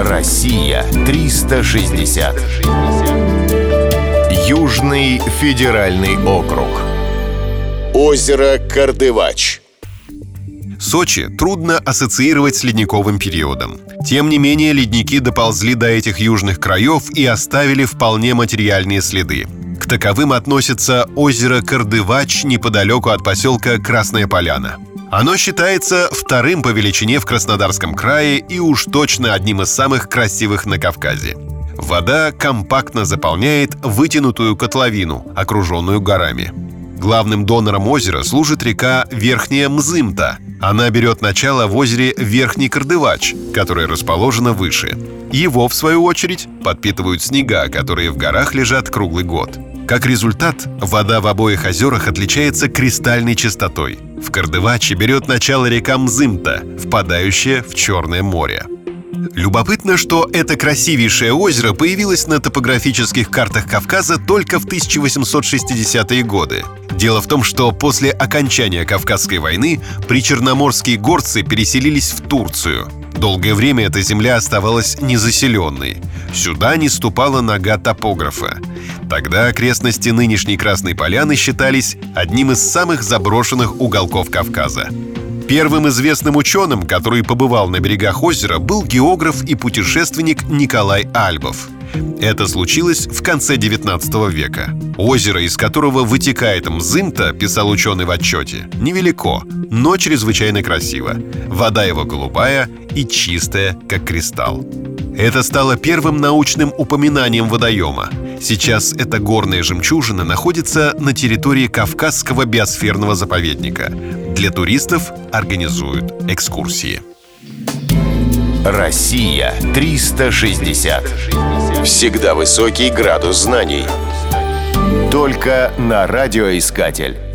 Россия 360. Южный федеральный округ. Озеро Кардывач. Сочи трудно ассоциировать с ледниковым периодом. Тем не менее, ледники доползли до этих южных краев и оставили вполне материальные следы. К таковым относится озеро Кардывач неподалеку от поселка Красная Поляна. Оно считается вторым по величине в Краснодарском крае и уж точно одним из самых красивых на Кавказе. Вода компактно заполняет вытянутую котловину, окруженную горами. Главным донором озера служит река Верхняя Мзымта. Она берет начало в озере Верхний Кардывач, которое расположено выше. Его, в свою очередь, подпитывают снега, которые в горах лежат круглый год. Как результат, вода в обоих озерах отличается кристальной чистотой. В Кардываче берет начало река Мзымта, впадающая в Черное море. Любопытно, что это красивейшее озеро появилось на топографических картах Кавказа только в 1860-е годы. Дело в том, что после окончания Кавказской войны причерноморские горцы переселились в Турцию. Долгое время эта земля оставалась незаселенной. Сюда не ступала нога топографа. Тогда окрестности нынешней Красной Поляны считались одним из самых заброшенных уголков Кавказа. Первым известным ученым, который побывал на берегах озера, был географ и путешественник Николай Альбов. Это случилось в конце 19 века. Озеро, из которого вытекает Мзымта, писал ученый в отчете, невелико, но чрезвычайно красиво. Вода его голубая и чистая, как кристалл. Это стало первым научным упоминанием водоема. Сейчас эта горная жемчужина находится на территории Кавказского биосферного заповедника. Для туристов организуют экскурсии. Россия 360. Всегда высокий градус знаний. Только на радиоискатель.